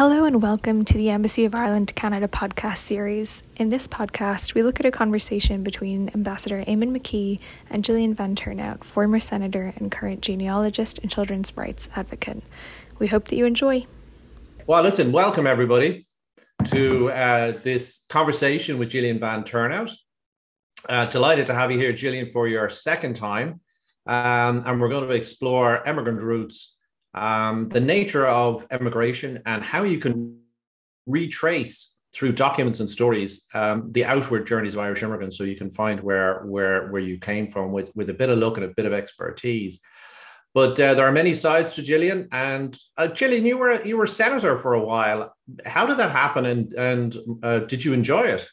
Hello and welcome to the Embassy of Ireland to Canada podcast series. In this podcast, we look at a conversation between Ambassador Eamonn McKee and Jillian Van Turnhout, former senator and current genealogist and children's rights advocate. We hope that you enjoy. Well, listen, welcome everybody to uh, this conversation with Jillian Van Turnhout. Uh, delighted to have you here, Jillian, for your second time. Um, and we're going to explore emigrant roots um, the nature of immigration and how you can retrace through documents and stories um, the outward journeys of Irish immigrants, so you can find where where where you came from with with a bit of luck and a bit of expertise. But uh, there are many sides to Jillian, and uh, Jillian, you were you were senator for a while. How did that happen, and and uh, did you enjoy it?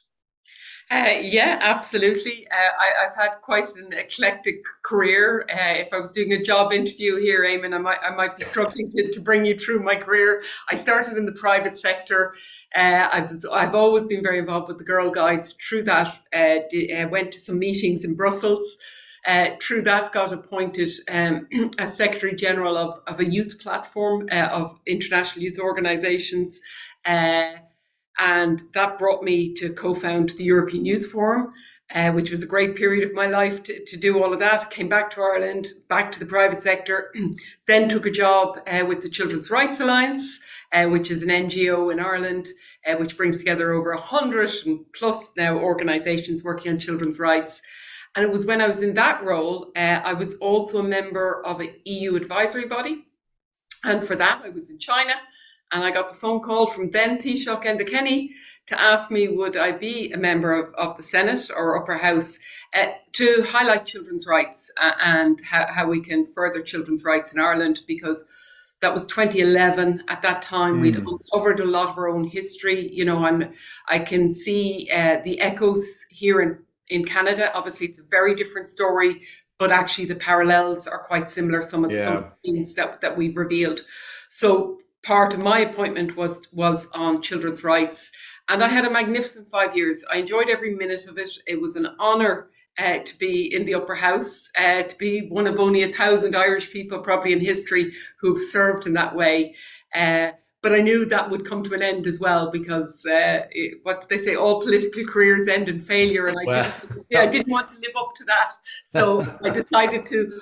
Uh, yeah, absolutely. Uh, I, have had quite an eclectic career. Uh, if I was doing a job interview here, Eamonn, I might, I might be struggling to, to bring you through my career. I started in the private sector. Uh, I was, I've always been very involved with the Girl Guides. Through that, I uh, uh, went to some meetings in Brussels. through that, got appointed um, as Secretary General of, of a youth platform of international youth organisations. And that brought me to co found the European Youth Forum, uh, which was a great period of my life to, to do all of that. Came back to Ireland, back to the private sector, then took a job uh, with the Children's Rights Alliance. Uh, which is an NGO in Ireland, uh, which brings together over 100 and plus now organisations working on children's rights. And it was when I was in that role, uh, I was also a member of an EU advisory body. And for that, I was in China and I got the phone call from then Taoiseach Enda Kenny to ask me would I be a member of, of the Senate or Upper House uh, to highlight children's rights uh, and how, how we can further children's rights in Ireland because that was 2011 at that time mm. we'd uncovered a lot of our own history you know i'm i can see uh, the echoes here in in canada obviously it's a very different story but actually the parallels are quite similar some of, yeah. some things that, that we've revealed so part of my appointment was was on children's rights, and I had a magnificent five years. I enjoyed every minute of it. It was an honour uh, to be in the upper house, uh, to be one of only a thousand Irish people probably in history who've served in that way. Uh, but I knew that would come to an end as well because uh, it, what they say, all political careers end in failure, and I, well. didn't, yeah, I didn't want to live up to that. So I decided to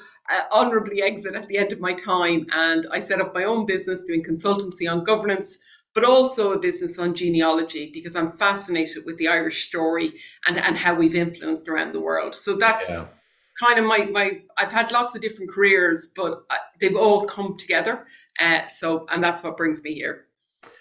honorably exit at the end of my time, and I set up my own business doing consultancy on governance, but also a business on genealogy because I'm fascinated with the Irish story and and how we've influenced around the world. So that's. Yeah. Kind of my, my, I've had lots of different careers, but uh, they've all come together uh, so, and that's what brings me here.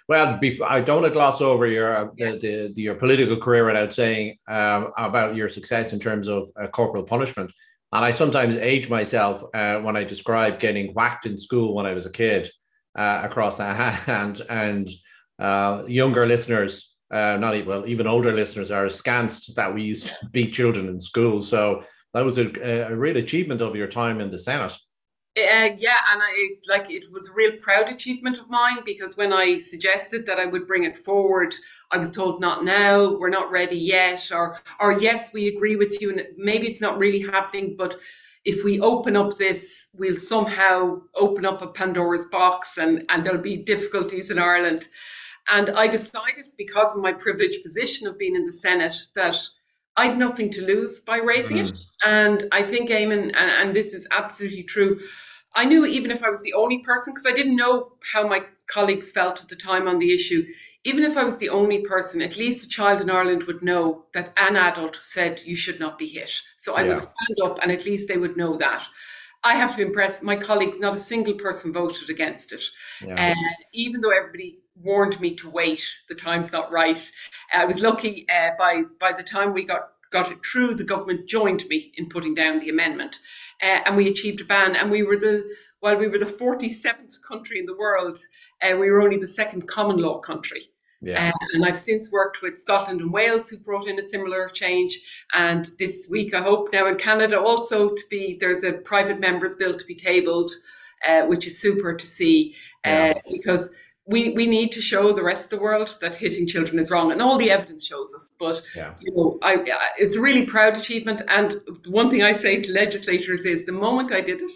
Well, before, I don't want to gloss over your uh, the, the, the, your political career without saying um, about your success in terms of uh, corporal punishment. And I sometimes age myself uh, when I describe getting whacked in school when I was a kid uh, across the hand. And uh, younger listeners, not even, well, even older listeners are askance that we used to beat children in school. So that was a, a real achievement of your time in the Senate. Uh, yeah, and I like it was a real proud achievement of mine because when I suggested that I would bring it forward, I was told not now, we're not ready yet, or or yes, we agree with you, and maybe it's not really happening, but if we open up this, we'll somehow open up a Pandora's box, and and there'll be difficulties in Ireland. And I decided, because of my privileged position of being in the Senate, that I'd nothing to lose by raising mm. it. And I think, Eamonn, and, and this is absolutely true, I knew even if I was the only person, because I didn't know how my colleagues felt at the time on the issue, even if I was the only person, at least a child in Ireland would know that an adult said you should not be hit. So I yeah. would stand up and at least they would know that. I have to impress my colleagues, not a single person voted against it. Yeah. Uh, even though everybody warned me to wait, the time's not right. I was lucky uh, by by the time we got got it through, the government joined me in putting down the amendment, uh, and we achieved a ban. And we were the while we were the forty seventh country in the world, uh, we were only the second common law country. Yeah. Uh, and I've since worked with Scotland and Wales, who brought in a similar change. And this week, I hope now in Canada also to be there's a private members bill to be tabled, uh, which is super to see uh, yeah. because we, we need to show the rest of the world that hitting children is wrong, and all the evidence shows us. But yeah. you know, I, I, it's a really proud achievement. And one thing I say to legislators is, the moment I did it,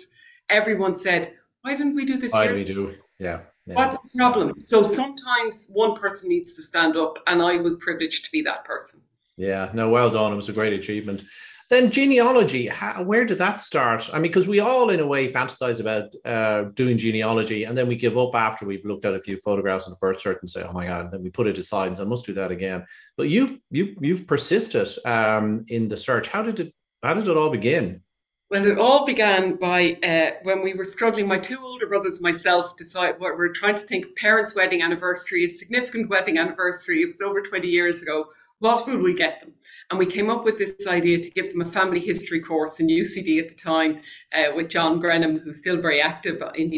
everyone said, "Why didn't we do this?" Why did we do? Yeah. Yeah. What's the problem? So sometimes one person needs to stand up, and I was privileged to be that person. Yeah, no, well done. It was a great achievement. Then genealogy, how, where did that start? I mean, because we all, in a way, fantasize about uh, doing genealogy, and then we give up after we've looked at a few photographs and a birth cert and say, "Oh my God!" And then we put it aside and say, "I must do that again." But you've you you've persisted um, in the search. How did it How did it all begin? Well, it all began by uh, when we were struggling. My two older brothers, and myself, decided what we were trying to think parents' wedding anniversary, a significant wedding anniversary. It was over 20 years ago. What will we get them? And we came up with this idea to give them a family history course in UCD at the time uh, with John Grenham, who's still very active in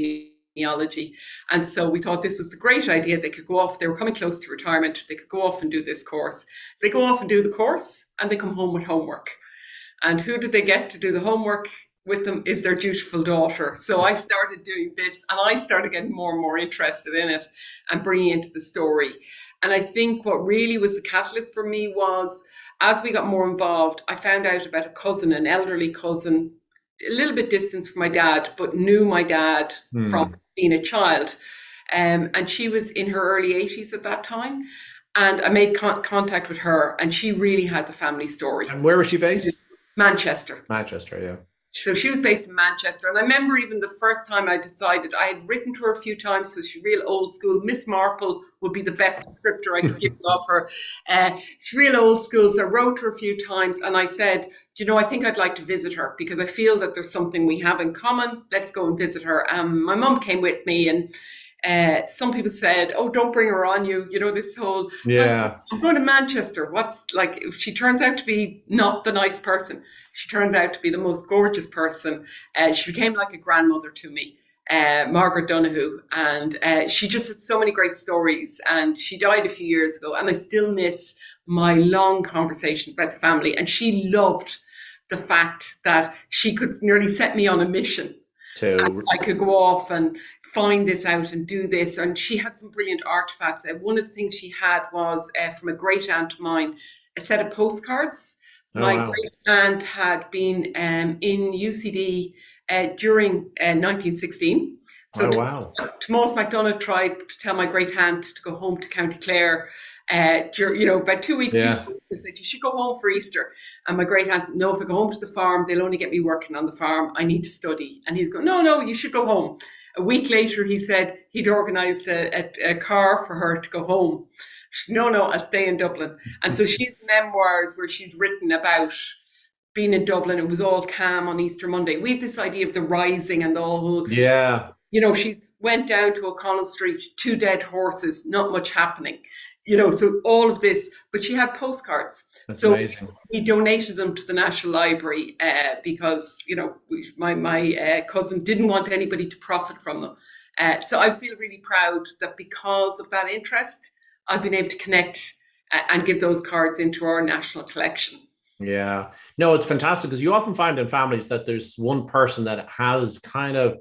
genealogy. And so we thought this was a great idea. They could go off, they were coming close to retirement, they could go off and do this course. So they go off and do the course and they come home with homework. And who did they get to do the homework with them is their dutiful daughter. So I started doing this and I started getting more and more interested in it and bringing into the story. And I think what really was the catalyst for me was as we got more involved, I found out about a cousin, an elderly cousin, a little bit distant from my dad, but knew my dad hmm. from being a child. Um, and she was in her early 80s at that time. And I made con- contact with her, and she really had the family story. And where was she based? Manchester. Manchester, yeah. So she was based in Manchester. And I remember even the first time I decided, I had written to her a few times, so she's real old school. Miss Marple would be the best descriptor I could give of her. Uh, she's real old school. So I wrote to her a few times and I said, you know, I think I'd like to visit her because I feel that there's something we have in common. Let's go and visit her. Um, my mum came with me and uh, some people said, "Oh, don't bring her on you." You know this whole. Yeah. I'm going to Manchester. What's like if she turns out to be not the nice person? She turns out to be the most gorgeous person. Uh, she became like a grandmother to me. Uh, Margaret Donoghue, and uh, she just had so many great stories. And she died a few years ago, and I still miss my long conversations about the family. And she loved the fact that she could nearly set me on a mission to I could go off and find this out and do this. And she had some brilliant artifacts. Uh, one of the things she had was uh, from a great aunt of mine, a set of postcards. Oh, My wow. great aunt had been um, in UCD uh, during 1916. Uh, so oh, wow. Tomas MacDonagh tried to tell my great aunt to go home to County Clare uh, you know, about two weeks yeah. before, they said, you should go home for Easter. And my great aunt said, no, if I go home to the farm, they'll only get me working on the farm. I need to study. And he's going, no, no, you should go home. A week later, he said he'd organised a, a, a, car for her to go home. She, no, no, I'll stay in Dublin. And so she has memoirs where she's written about being in Dublin. It was all calm on Easter Monday. We have this idea of the rising and the whole. Yeah. You know, she's went down to O'Connell Street, two dead horses, not much happening you know, so all of this, but she had postcards. That's so amazing. we donated them to the National Library uh, because, you know, we, my, my uh, cousin didn't want anybody to profit from them. Uh, so I feel really proud that because of that interest, I've been able to connect uh, and give those cards into our national collection. Yeah, no, it's fantastic because you often find in families that there's one person that has kind of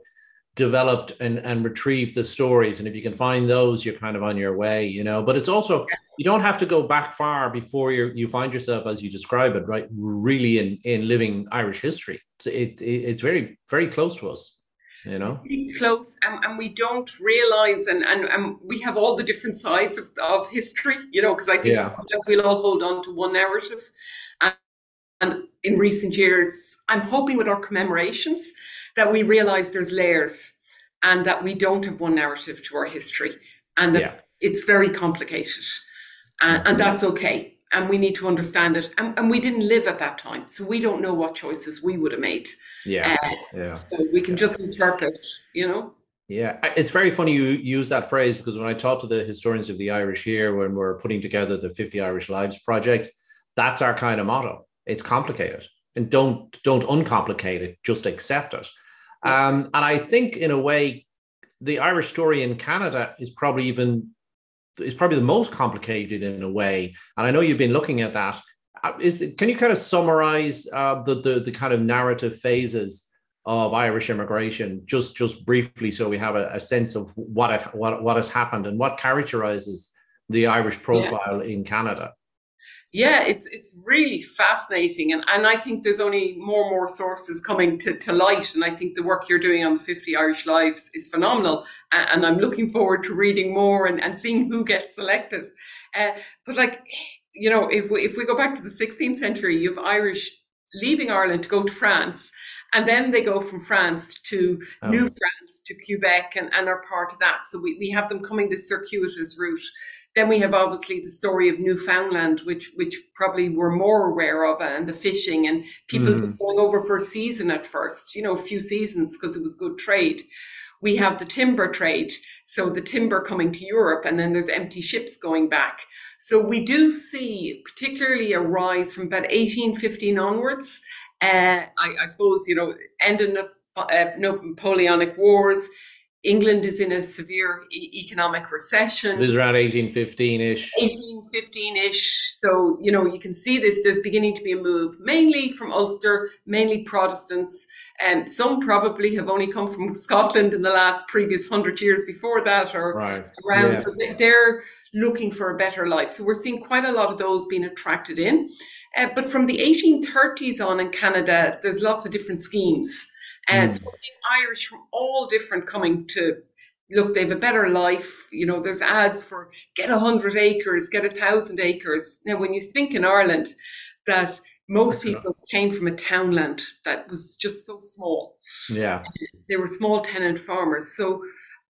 developed and, and retrieved the stories. And if you can find those, you're kind of on your way, you know. But it's also you don't have to go back far before you you find yourself, as you describe it, right, really in in living Irish history. So it, it it's very very close to us. You know, really close, and, and we don't realize, and, and and we have all the different sides of, of history, you know, because I think yeah. sometimes we'll all hold on to one narrative, and, and in recent years, I'm hoping with our commemorations that we realize there's layers and that we don't have one narrative to our history and that yeah. it's very complicated. And, and, that's okay. And we need to understand it. And, and, we didn't live at that time. So we don't know what choices we would have made. Yeah. Uh, yeah. So we can yeah. just interpret, you know? Yeah, it's very funny you use that phrase because when I talk to the historians of the Irish here, when we're putting together the 50 Irish Lives project, that's our kind of motto. It's complicated and don't don't uncomplicate it, just accept it. Um, and I think, in a way, the Irish story in Canada is probably even is probably the most complicated in a way. And I know you've been looking at that. Uh, can you kind of summarize uh, the, the the kind of narrative phases of Irish immigration just just briefly, so we have a, a sense of what it, what what has happened and what characterizes the Irish profile yeah. in Canada? Yeah, it's it's really fascinating, and and I think there's only more and more sources coming to, to light, and I think the work you're doing on the 50 Irish Lives is phenomenal, and, and I'm looking forward to reading more and, and seeing who gets selected. Uh, but like, you know, if we if we go back to the 16th century, you have Irish leaving Ireland to go to France, and then they go from France to oh. New France to Quebec and, and are part of that. So we, we have them coming this circuitous route. Then we have obviously the story of Newfoundland, which which probably we're more aware of, and the fishing and people mm. going over for a season at first, you know, a few seasons because it was good trade. We have the timber trade, so the timber coming to Europe, and then there's empty ships going back. So we do see particularly a rise from about 1815 onwards. Uh, I, I, suppose you know, ending up uh, Napoleonic Wars, England is in a severe e- economic recession. It is around 1815 ish. 1815 ish. So, you know, you can see this. There's beginning to be a move, mainly from Ulster, mainly Protestants. And um, some probably have only come from Scotland in the last previous hundred years before that or right. around. Yeah. So they're looking for a better life. So we're seeing quite a lot of those being attracted in. Uh, but from the 1830s on in Canada, there's lots of different schemes. And mm. so seeing Irish from all different coming to look, they have a better life. You know, there's ads for get a hundred acres, get a thousand acres. Now, when you think in Ireland that most people came from a townland that was just so small. Yeah. They were small tenant farmers. So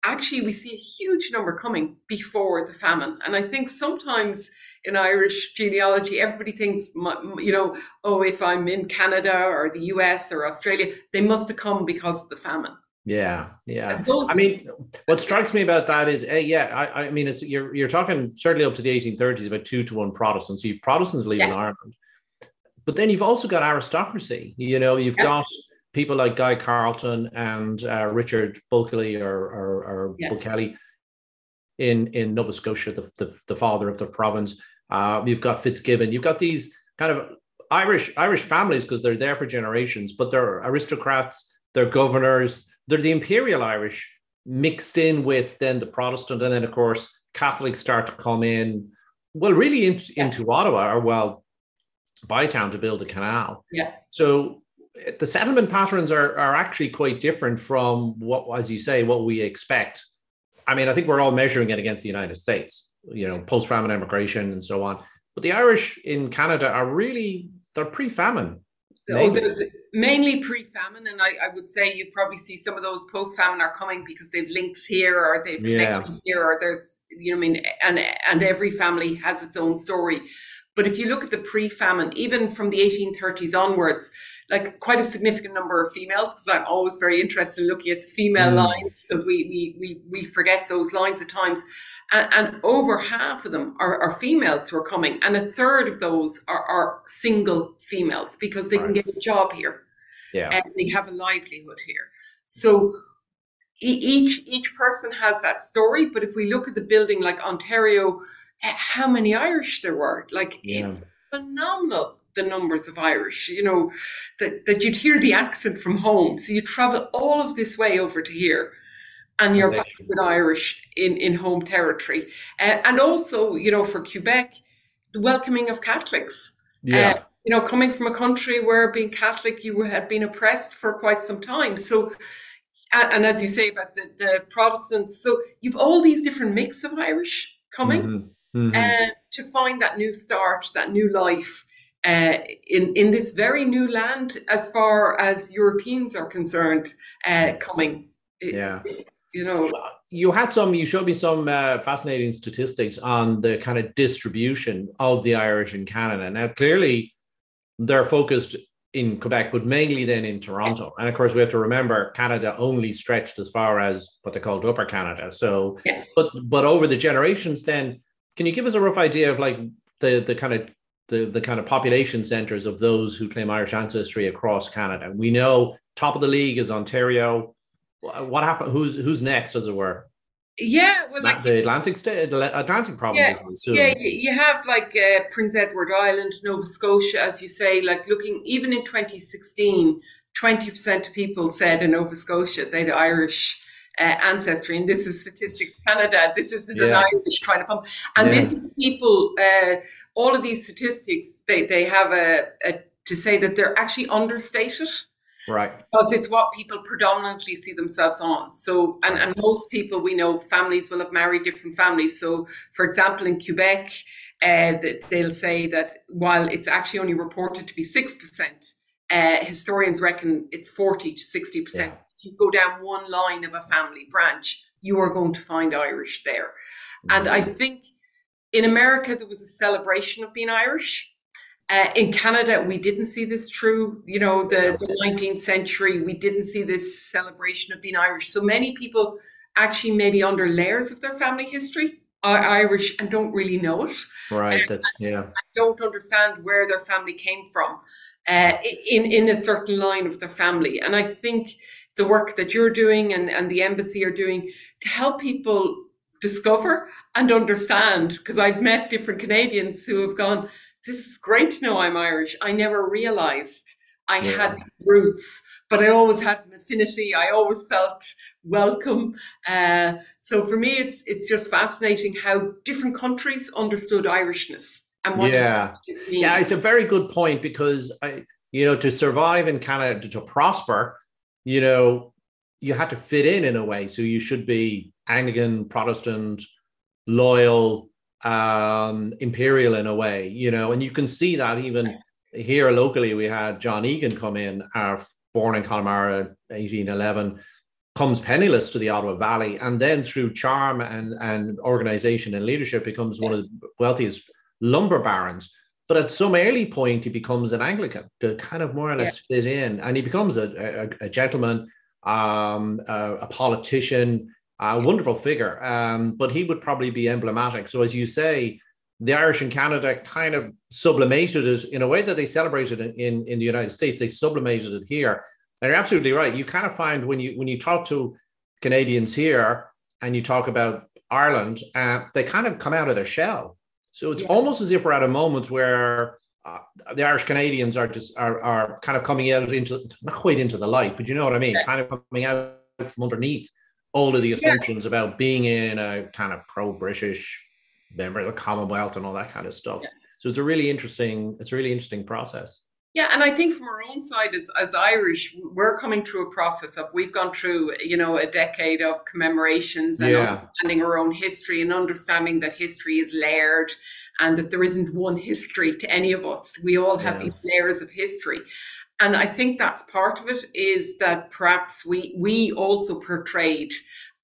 actually we see a huge number coming before the famine. And I think sometimes in Irish genealogy, everybody thinks, you know, oh, if I'm in Canada or the US or Australia, they must have come because of the famine. Yeah, yeah. I mean, what strikes me about that is, uh, yeah, I, I, mean, it's you're you're talking certainly up to the 1830s about two to one Protestants. So you've Protestants leaving yeah. Ireland, but then you've also got aristocracy. You know, you've yeah. got people like Guy Carleton and uh, Richard Bulkeley or, or, or yeah. Bulkeley in, in Nova Scotia, the, the, the father of the province. Uh, you've got Fitzgibbon. You've got these kind of Irish Irish families because they're there for generations, but they're aristocrats, they're governors, they're the imperial Irish mixed in with then the Protestant, and then of course Catholics start to come in. Well, really into, yeah. into Ottawa or well, Bytown to build a canal. Yeah. So the settlement patterns are, are actually quite different from what, as you say, what we expect. I mean, I think we're all measuring it against the United States, you know, post famine immigration and so on. But the Irish in Canada are really, they're pre famine. Oh, mainly pre-famine, and I, I, would say you probably see some of those post-famine are coming because they've links here or they've connected yeah. here, or there's you know I mean, and and every family has its own story. But if you look at the pre-famine, even from the 1830s onwards, like quite a significant number of females, because I'm always very interested in looking at the female mm. lines, because we, we we we forget those lines at times. And, and over half of them are, are, females who are coming, and a third of those are, are single females because they right. can get a job here, yeah, and they have a livelihood here. So each each person has that story. But if we look at the building like Ontario how many Irish there were. Like yeah. phenomenal the numbers of Irish, you know, that, that you'd hear the accent from home. So you travel all of this way over to here and you're back with Irish in, in home territory. Uh, and also, you know, for Quebec, the welcoming of Catholics. Yeah. Uh, you know, coming from a country where being Catholic, you had been oppressed for quite some time. So, and, and as you say about the, the Protestants, so you've all these different mix of Irish coming. Mm-hmm mm-hmm. and to find that new start, that new life uh, in in this very new land, as far as Europeans are concerned, uh, coming. Yeah, you know. You had some. You showed me some uh, fascinating statistics on the kind of distribution of the Irish in Canada. Now, clearly, they're focused in Quebec, but mainly then in Toronto. And of course, we have to remember Canada only stretched as far as what they called Upper Canada. So, yes. but but over the generations, then can you give us a rough idea of like the the kind of the, the kind of population centers of those who claim Irish ancestry across Canada? We know top of the league is Ontario. What happened? Who's who's next, as it were? Yeah, well, like the Atlantic state, the Atlantic provinces. Yeah, yeah, you have like uh, Prince Edward Island, Nova Scotia, as you say. Like looking even in 2016, 20 percent of people said in Nova Scotia they had Irish uh, ancestry, and this is Statistics Canada. This is the yeah. Irish trying to pump, and yeah. this is people. Uh, all of these statistics, they they have a, a to say that they're actually understated. Right. Because it's what people predominantly see themselves on. So, and, and most people we know, families will have married different families. So, for example, in Quebec, uh, they'll say that while it's actually only reported to be 6%, uh, historians reckon it's 40 to 60%. Yeah. If you go down one line of a family branch, you are going to find Irish there. Mm-hmm. And I think in America, there was a celebration of being Irish. Uh, in Canada, we didn't see this true. You know, the, the 19th century, we didn't see this celebration of being Irish. So many people actually maybe under layers of their family history are Irish and don't really know it. Right. That's yeah. Don't understand where their family came from uh, in in a certain line of their family. And I think the work that you're doing and, and the embassy are doing to help people discover and understand, because I've met different Canadians who have gone, this is great to know I'm Irish. I never realized I yeah. had roots, but I always had an affinity. I always felt welcome. Uh, so for me, it's it's just fascinating how different countries understood Irishness and what. Yeah, yeah, it's a very good point because I, you know, to survive in Canada, to, to prosper, you know, you had to fit in in a way. So you should be Anglican, Protestant, loyal, um, imperial in a way, you know, and you can see that even here locally. We had John Egan come in, our born in Connemara, 1811, comes penniless to the Ottawa Valley, and then through charm and, and organization and leadership becomes one of the wealthiest lumber barons. But at some early point, he becomes an Anglican to kind of more or less yeah. fit in, and he becomes a, a, a gentleman, um, a, a politician, a wonderful figure, um, but he would probably be emblematic. So, as you say, the Irish in Canada kind of sublimated it in a way that they celebrated it in, in the United States. They sublimated it here. And you're absolutely right. You kind of find when you when you talk to Canadians here and you talk about Ireland, uh, they kind of come out of their shell. So it's yeah. almost as if we're at a moment where uh, the Irish Canadians are just are, are kind of coming out into not quite into the light, but you know what I mean, yeah. kind of coming out from underneath all of the assumptions yeah. about being in a kind of pro-British member of the Commonwealth and all that kind of stuff. Yeah. So it's a really interesting, it's a really interesting process. Yeah, and I think from our own side as, as Irish, we're coming through a process of we've gone through, you know, a decade of commemorations and yeah. understanding our own history and understanding that history is layered and that there isn't one history to any of us. We all have yeah. these layers of history. And I think that's part of it is that perhaps we we also portrayed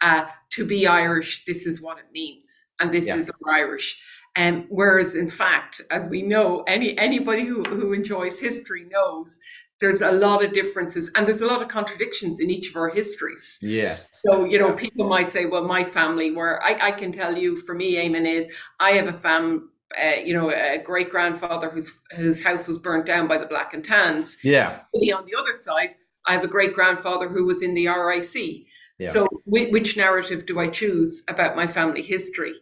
uh, to be Irish, this is what it means, and this yeah. is Irish. Um, whereas, in fact, as we know, any anybody who, who enjoys history knows there's a lot of differences and there's a lot of contradictions in each of our histories. Yes. So, you know, yeah. people might say, well, my family, where I, I can tell you for me, Eamonn, is I have a fam, uh, you know, a great grandfather whose whose house was burnt down by the Black and Tans. Yeah. On the other side, I have a great grandfather who was in the RIC. Yeah. So, which narrative do I choose about my family history?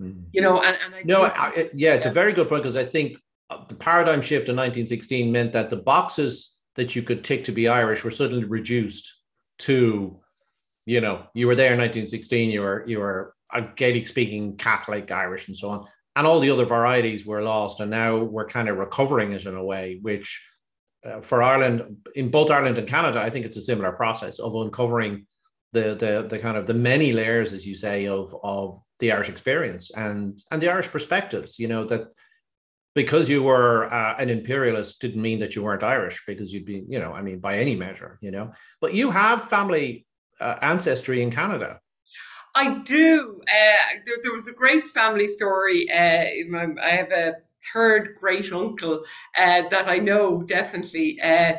Mm. You know, and, and I no, I, yeah, it's a very good point because I think uh, the paradigm shift in 1916 meant that the boxes that you could tick to be Irish were suddenly reduced to, you know, you were there in 1916, you were you were a Gaelic speaking Catholic Irish and so on and all the other varieties were lost and now we're kind of recovering it in a way which uh, for ireland in both ireland and canada i think it's a similar process of uncovering the, the the kind of the many layers as you say of of the irish experience and and the irish perspectives you know that because you were uh, an imperialist didn't mean that you weren't irish because you'd be you know i mean by any measure you know. But you have family uh, ancestry in canada I do. Uh, there, there, was a great family story. Uh, I have a third great uncle uh, that I know definitely. Uh,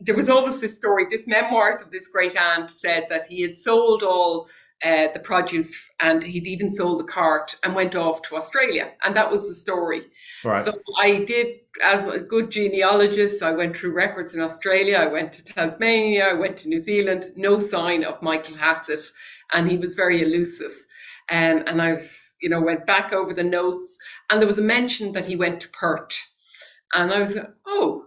there was always this story. This memoirs of this great aunt said that he had sold all uh, the produce and he'd even sold the cart and went off to Australia. And that was the story. Right. So I did, as a good genealogist, I went through records in Australia, I went to Tasmania, I went to New Zealand, no sign of Michael Hassett and he was very elusive. Um, and I was, you know, went back over the notes, and there was a mention that he went to Perth, and I was, like, oh,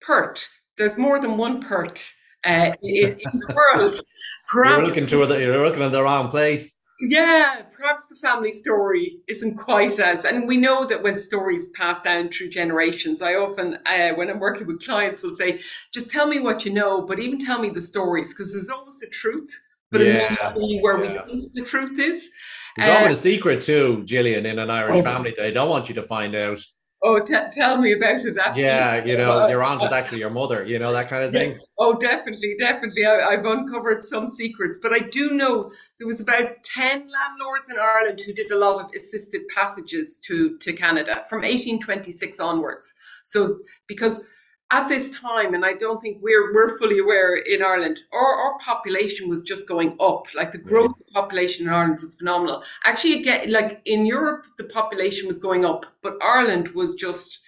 Perth. There's more than one Perth. uh, in, in, the world. Perhaps you're looking to the, you're looking in the wrong place. Yeah, perhaps the family story isn't quite as, and we know that when stories pass down through generations, I often, uh, when I'm working with clients, will say, just tell me what you know, but even tell me the stories, because there's always a truth, but yeah, where yeah. we think the truth is. There's uh, often a secret too, Jillian, in an Irish oh. family. They don't want you to find out. Oh, t- tell me about it. Absolutely. Yeah, you know, your aunt is actually your mother. You know that kind of thing. Oh, definitely, definitely. I, have uncovered some secrets, but I do know there was about ten landlords in Ireland who did a lot of assisted passages to to Canada from 1826 onwards. So because at this time, and I don't think we're we're fully aware in Ireland, our, our population was just going up. Like the growth of population in Ireland was phenomenal. Actually, again, like in Europe, the population was going up, but Ireland was just,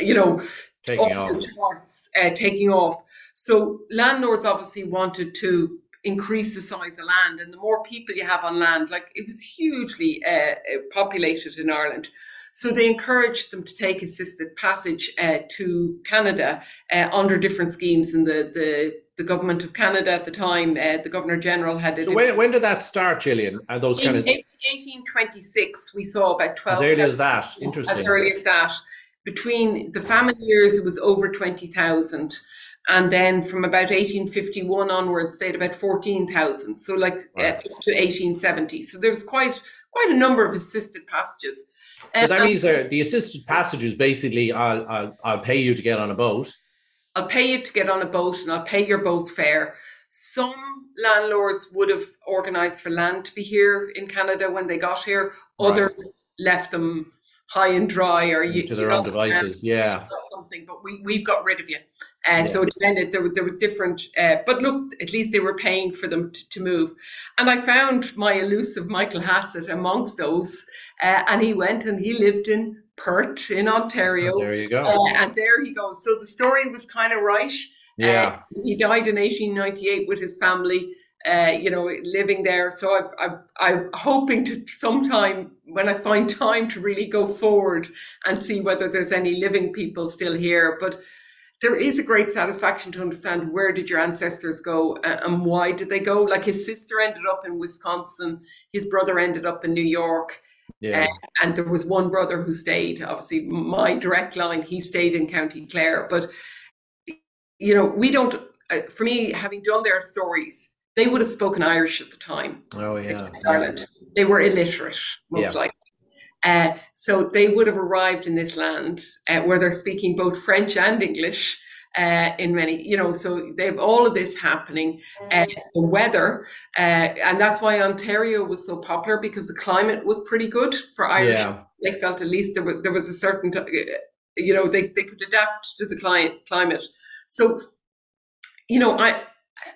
you know, taking off. Charts, uh, taking off. So landlords obviously wanted to increase the size of land, and the more people you have on land, like it was hugely uh, populated in Ireland. So they encouraged them to take assisted passage uh, to Canada uh, under different schemes. And the, the, the government of Canada at the time, uh, the Governor General had. So when, when did that start, Jillian? Are those kind of 1826? We saw about 12. As early as that, interesting. As early as that, between the famine years, it was over 20,000 and then from about 1851 onwards they had about 14,000 so like right. uh, to 1870 so there was quite quite a number of assisted passages so that um, means the assisted passages basically I'll, I'll, I'll pay you to get on a boat. I'll pay you to get on a boat and I'll pay your boat fare. Some landlords would have organised for land to be here in Canada when they got here. Others right. left them high and dry or you, to their own devices. Yeah, something. But we we've got rid of you. Uh, yeah. So it depended. There, there was different. Uh, but look, at least they were paying for them to, to move. And I found my elusive Michael Hassett amongst those, uh, and he went and he lived in Perth in Ontario. Oh, there you go. Uh, and there he goes. So the story was kind of right. Yeah. Uh, he died in 1898 with his family uh, you know, living there. So I've, I've, I'm hoping to sometime when I find time to really go forward and see whether there's any living people still here. But there is a great satisfaction to understand where did your ancestors go and why did they go. Like his sister ended up in Wisconsin, his brother ended up in New York. Yeah. Uh, and there was one brother who stayed. Obviously, my direct line, he stayed in County Clare. But you know, we don't. Uh, for me, having done their stories, they would have spoken Irish at the time. Oh yeah, Ireland. They were illiterate, most yeah. likely. Uh, so they would have arrived in this land uh, where they're speaking both French and English. Uh, in many, you know, so they have all of this happening. Uh, the weather, uh, and that's why Ontario was so popular because the climate was pretty good for Irish. Yeah. They felt at least there was there was a certain, you know, they they could adapt to the client climate. So, you know, I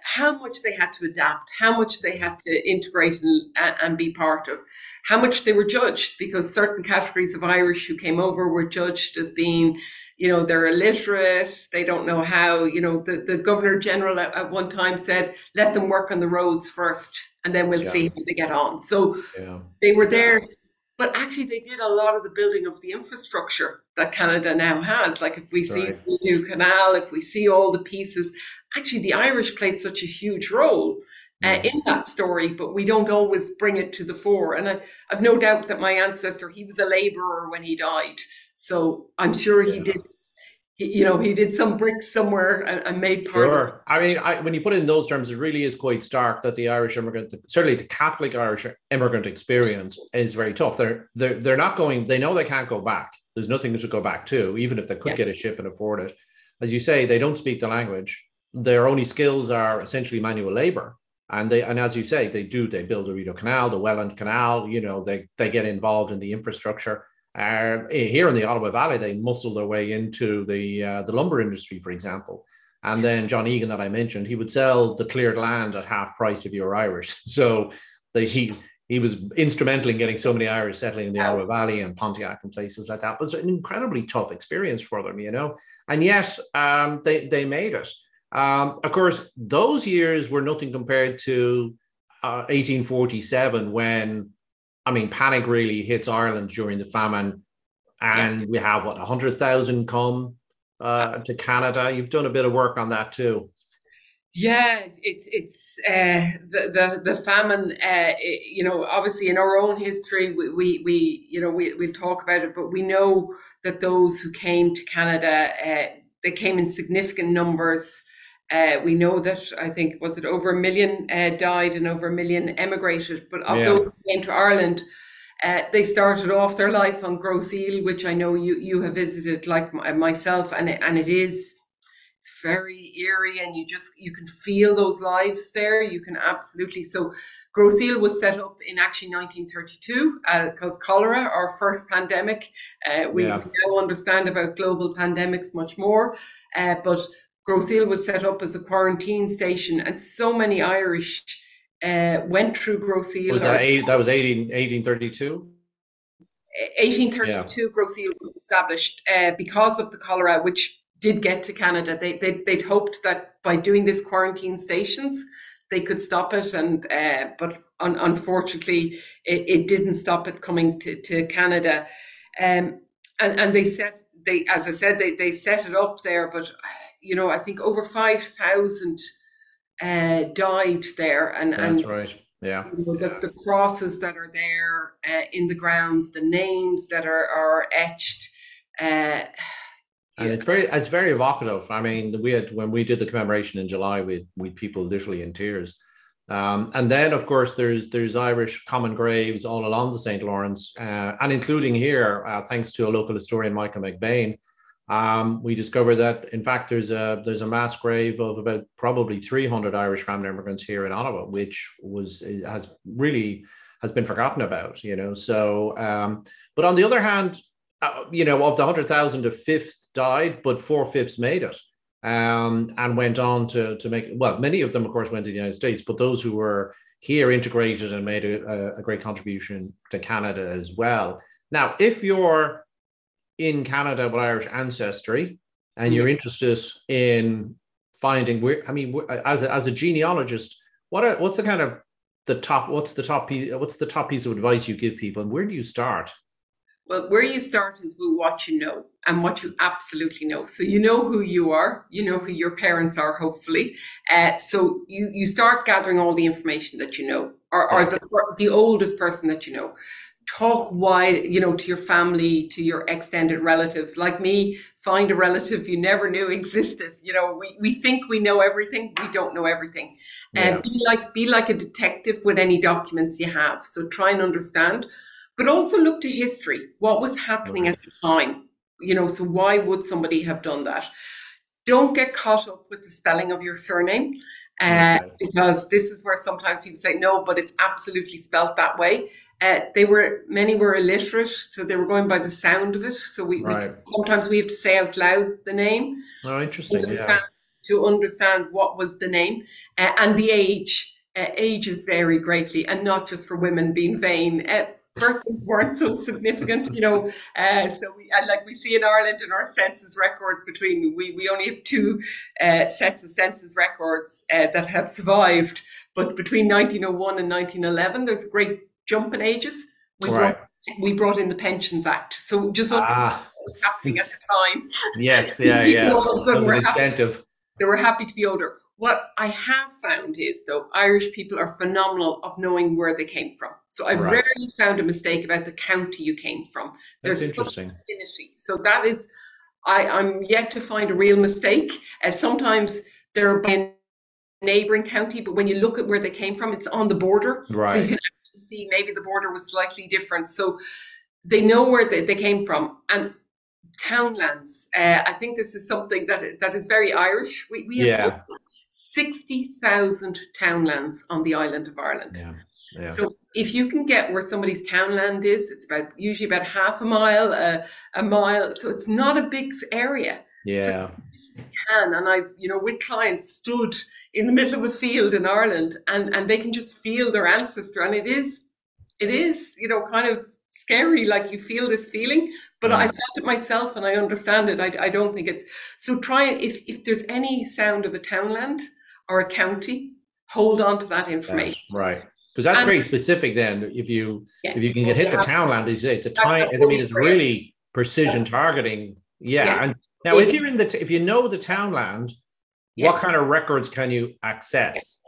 how much they had to adapt, how much they had to integrate and, and, be part of, how much they were judged, because certain categories of Irish who came over were judged as being, you know, they're illiterate, they don't know how, you know, the, the Governor General at, at one time said, let them work on the roads first and then we'll yeah. see how they get on. So yeah. they were there but actually they did a lot of the building of the infrastructure that Canada now has. Like if we see right. the new canal, if we see all the pieces, actually the Irish played such a huge role uh, in that story, but we don't always bring it to the fore. And I, I've no doubt that my ancestor, he was a labourer when he died, so I'm sure he yeah. did you know, he did some bricks somewhere and, and made part. Sure. I mean, I, when you put it in those terms, it really is quite stark that the Irish immigrant, certainly the Catholic Irish immigrant experience, is very tough. They're they're they're not going. They know they can't go back. There's nothing to go back to, even if they could yeah. get a ship and afford it. As you say, they don't speak the language. Their only skills are essentially manual labor. And they and as you say, they do. They build the Rideau Canal, the Welland Canal. You know, they they get involved in the infrastructure uh, here in the Ottawa Valley, they muscle their way into the uh, the lumber industry, for example. And then John Egan, that I mentioned, he would sell the cleared land at half price if you were Irish. So the, he he was instrumental in getting so many Irish settling in the Ottawa Valley and Pontiac and places like that. But it's an incredibly tough experience for them, you know. And yes, um, they they made it. Um, of course, those years were nothing compared to uh, 1847 when I mean, panic really hits Ireland during the famine, and yeah. we have what hundred thousand come uh, to Canada. You've done a bit of work on that too. Yeah, it's it's uh, the the the famine. Uh, it, you know, obviously in our own history, we we, we you know we we'll talk about it, but we know that those who came to Canada, uh, they came in significant numbers. Uh, we know that I think was it over a million uh, died and over a million emigrated. But of yeah. those who came to Ireland, uh, they started off their life on Grosse Ile, which I know you you have visited, like myself, and it, and it is it's very eerie and you just you can feel those lives there you can absolutely so Grosse Ile was set up in actually 1932 because uh, cholera our first pandemic uh, we, yeah. now understand about global pandemics much more uh, but Grosse was set up as a quarantine station and so many Irish uh, went through Grosse was that, eight, that was 18, 1832 1832 yeah. Was established uh, because of the cholera which did get to Canada, they, they, would hoped that by doing this quarantine stations, they could stop it. And uh, but un- unfortunately, it, it, didn't stop it coming to, to Canada. Um, and, and they set, they as I said, they, they set it up there. But, you know, I think over 5,000 uh, died there. And, That's and, right. Yeah. You know, the, the, crosses that are there uh, in the grounds, the names that are, are etched. Uh, and it's very it's very evocative. I mean, we had when we did the commemoration in July, we we people literally in tears. Um, and then, of course, there's there's Irish common graves all along the St. Lawrence, uh, and including here, uh, thanks to a local historian, Michael McBain, um, we discovered that in fact there's a there's a mass grave of about probably 300 Irish family immigrants here in Ottawa, which was has really has been forgotten about, you know. So, um, but on the other hand, uh, you know, of the 100,000, a fifth died, but four fifths made it um, and went on to, to make, well, many of them, of course, went to the United States, but those who were here integrated and made a, a great contribution to Canada as well. Now, if you're in Canada with Irish ancestry and you're interested in finding where, I mean, as a, as a genealogist, what are, what's the kind of the top, what's the top piece, what's the top piece of advice you give people and where do you start? Well, where you start is with what you know and what you absolutely know. So you know who you are, you know who your parents are, hopefully. Uh, so you you start gathering all the information that you know, or, or the the oldest person that you know. Talk wide, you know, to your family, to your extended relatives. Like me, find a relative you never knew existed. You know, we, we think we know everything, we don't know everything. And yeah. be like be like a detective with any documents you have. So try and understand but also look to history. What was happening at the time? You know, so why would somebody have done that? Don't get caught up with the spelling of your surname. Uh, because this is where sometimes people say no, but it's absolutely spelt that way. Uh, they were many were illiterate, so they were going by the sound of it. So we, right. we sometimes we have to say out loud the name. Oh, interesting! Yeah, to understand what was the name uh, and the age. Uh, ages vary greatly, and not just for women being vain. Uh, birthdays weren't so significant, you know. Uh, so we, and like we see in Ireland in our census records, between we we only have two uh, sets of census records uh, that have survived, but between 1901 and 1911, there's a great jump in ages. We right. brought we brought in the Pensions Act, so just ah, what was happening at the time. Yes, yeah, yeah. all of a sudden, we're incentive. Happy, they were happy to be older. What I have found is, though, Irish people are phenomenal of knowing where they came from. So I've right. rarely found a mistake about the county you came from. There's That's interesting. Affinity. So that is, I, I'm yet to find a real mistake. As uh, sometimes they're in neighboring county, but when you look at where they came from, it's on the border. Right. So you can actually see maybe the border was slightly different. So they know where they, they came from. And townlands, uh, I think this is something that that is very Irish. We, we have yeah. 60,000 townlands on the island of Ireland. Yeah. Yeah. So if you can get where somebody's townland is, it's about usually about half a mile, uh, a mile. So it's not a big area. Yeah. So can and I've you know with clients stood in the middle of a field in Ireland and and they can just feel their ancestor and it is it is you know kind of scary like you feel this feeling but mm. I felt it myself and I understand it. I, I don't think it's so. Try if if there's any sound of a townland or a county, hold on to that information. That's right. Because that's and, very specific. Then, if you yeah, if you can get hit the townland, it's it's a time. I mean, it's really precision yeah. targeting. Yeah. yeah. And now, if you're in the if you know the townland, Yeah. What kind of records can you access?